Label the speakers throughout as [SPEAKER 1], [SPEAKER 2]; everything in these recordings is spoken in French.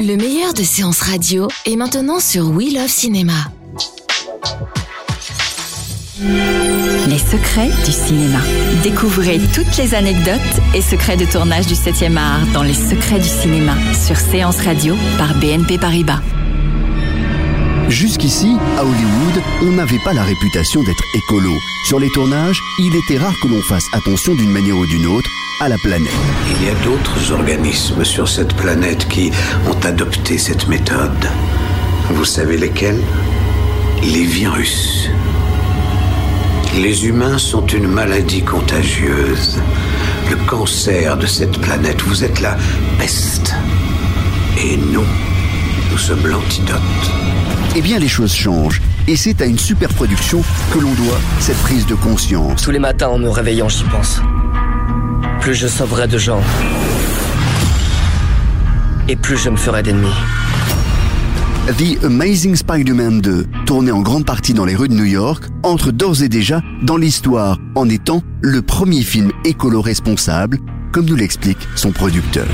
[SPEAKER 1] Le meilleur de séances radio est maintenant sur We Love Cinéma.
[SPEAKER 2] Les secrets du cinéma. Découvrez toutes les anecdotes et secrets de tournage du 7e art dans Les secrets du cinéma sur Séance Radio par BNP Paribas.
[SPEAKER 3] Jusqu'ici, à Hollywood, on n'avait pas la réputation d'être écolo. Sur les tournages, il était rare que l'on fasse attention d'une manière ou d'une autre à la planète.
[SPEAKER 4] Il y a d'autres organismes sur cette planète qui ont adopté cette méthode. Vous savez lesquels? Les virus. Les humains sont une maladie contagieuse. Le cancer de cette planète, vous êtes la peste. Et nous, nous sommes l'antidote.
[SPEAKER 3] Eh bien, les choses changent. Et c'est à une super production que l'on doit cette prise de conscience.
[SPEAKER 5] Tous les matins en me réveillant, j'y pense. Plus je sauverai de gens. Et plus je me ferai d'ennemis.
[SPEAKER 3] The Amazing Spider-Man 2, tourné en grande partie dans les rues de New York, entre d'ores et déjà dans l'histoire en étant le premier film écolo responsable comme nous l'explique son producteur.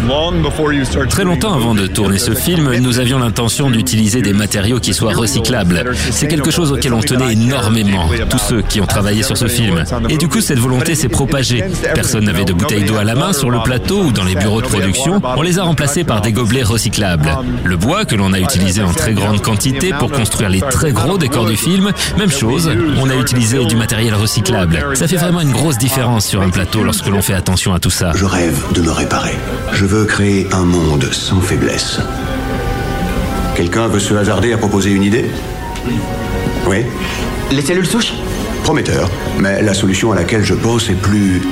[SPEAKER 6] Très longtemps avant de tourner ce film, nous avions l'intention d'utiliser des matériaux qui soient recyclables. C'est quelque chose auquel on tenait énormément, tous ceux qui ont travaillé sur ce film. Et du coup, cette volonté s'est propagée. Personne n'avait de bouteilles d'eau à la main sur le plateau ou dans les bureaux de production. On les a remplacés par des gobelets recyclables. Le bois que l'on a utilisé en très grande quantité pour construire les très gros décors du film, même chose, on a utilisé du matériel recyclable. Ça fait vraiment une grosse différence sur un plateau lorsque l'on fait attention à tout ça.
[SPEAKER 4] Je rêve de me réparer. Je veux créer un monde sans faiblesse. Quelqu'un veut se hasarder à proposer une idée? Oui
[SPEAKER 5] Les cellules souches?
[SPEAKER 4] Prometteur. Mais la solution à laquelle je pense est plus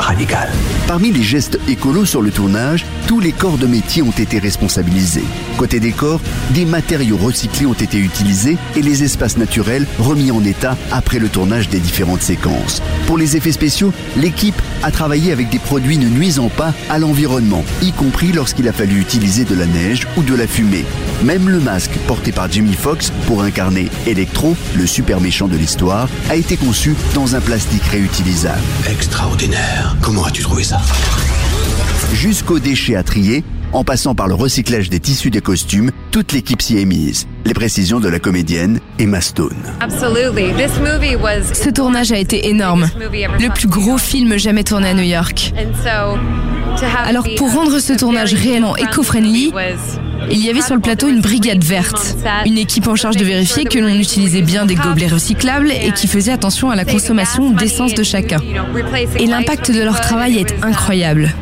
[SPEAKER 4] radicale.
[SPEAKER 3] Parmi les gestes écolos sur le tournage, tous les corps de métier ont été responsabilisés. Côté décor, des matériaux recyclés ont été utilisés et les espaces naturels remis en état après le tournage des différentes séquences. Pour les effets spéciaux, l'équipe a travaillé avec des produits ne nuisant pas à l'environnement, y compris lorsqu'il a fallu utiliser de la neige ou de la fumée. Même le masque porté par Jimmy Fox pour incarner Electro, le super méchant de l'histoire, a été conçu dans un plastique réutilisable.
[SPEAKER 4] Extraordinaire. Comment as-tu trouvé ça?
[SPEAKER 3] Jusqu'aux déchets à trier, en passant par le recyclage des tissus des costumes, toute l'équipe s'y est mise. Les précisions de la comédienne Emma Stone.
[SPEAKER 7] Ce tournage a été énorme. Le plus gros film jamais tourné à New York. Alors pour rendre ce tournage réellement éco-friendly, il y avait sur le plateau une brigade verte, une équipe en charge de vérifier que l'on utilisait bien des gobelets recyclables et qui faisait attention à la consommation d'essence de chacun. Et l'impact de leur travail est incroyable.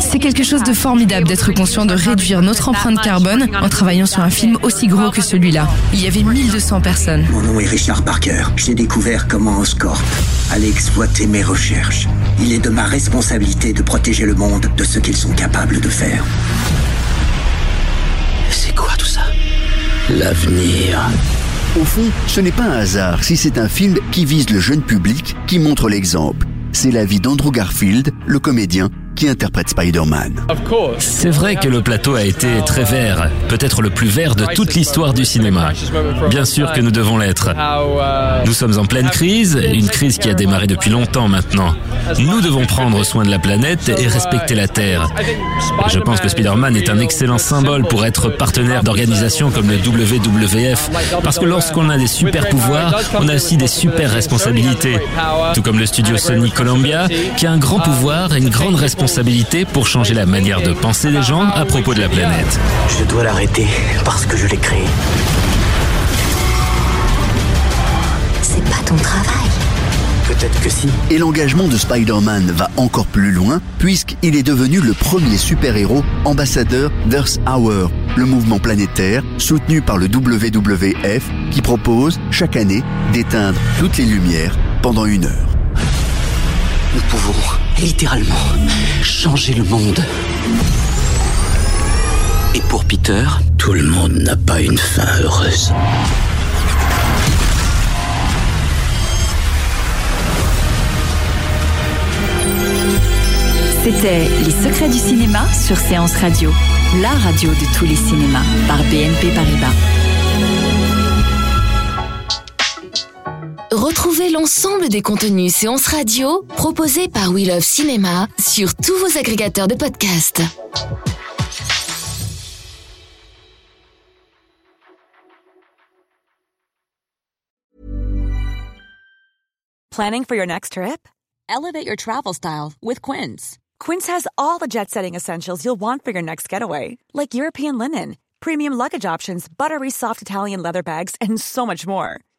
[SPEAKER 7] C'est quelque chose de formidable d'être conscient de réduire notre empreinte carbone en travaillant sur un film aussi gros que celui-là. Il y avait 1200 personnes.
[SPEAKER 4] Mon nom est Richard Parker. J'ai découvert comment Oscorp allait exploiter mes recherches. Il est de ma responsabilité de protéger le monde de ce qu'ils sont capables de faire. C'est quoi tout ça? L'avenir.
[SPEAKER 3] Au fond, ce n'est pas un hasard si c'est un film qui vise le jeune public, qui montre l'exemple. C'est la vie d'Andrew Garfield, le comédien qui interprète Spider-Man?
[SPEAKER 6] C'est vrai que le plateau a été très vert, peut-être le plus vert de toute l'histoire du cinéma. Bien sûr que nous devons l'être. Nous sommes en pleine crise, une crise qui a démarré depuis longtemps maintenant. Nous devons prendre soin de la planète et respecter la Terre. Je pense que Spider-Man est un excellent symbole pour être partenaire d'organisations comme le WWF, parce que lorsqu'on a des super pouvoirs, on a aussi des super responsabilités. Tout comme le studio Sony Columbia, qui a un grand pouvoir et une grande responsabilité pour changer la manière de penser des gens à propos de la planète.
[SPEAKER 5] Je dois l'arrêter parce que je l'ai créé.
[SPEAKER 1] C'est pas ton travail.
[SPEAKER 5] Peut-être que si.
[SPEAKER 3] Et l'engagement de Spider-Man va encore plus loin, puisqu'il est devenu le premier super-héros ambassadeur d'Earth Hour, le mouvement planétaire soutenu par le WWF qui propose chaque année d'éteindre toutes les lumières pendant une heure.
[SPEAKER 8] Nous pouvons littéralement changer le monde. Et pour Peter, tout le monde n'a pas une fin heureuse.
[SPEAKER 2] C'était Les secrets du cinéma sur Séance Radio, la radio de tous les cinémas par BNP Paribas.
[SPEAKER 1] Retrouvez l'ensemble des contenus séances radio proposés par We Love Cinéma sur tous vos agrégateurs de podcasts.
[SPEAKER 9] Planning for your next trip? Elevate your travel style with Quince. Quince has all the jet setting essentials you'll want for your next getaway, like European linen, premium luggage options, buttery soft Italian leather bags, and so much more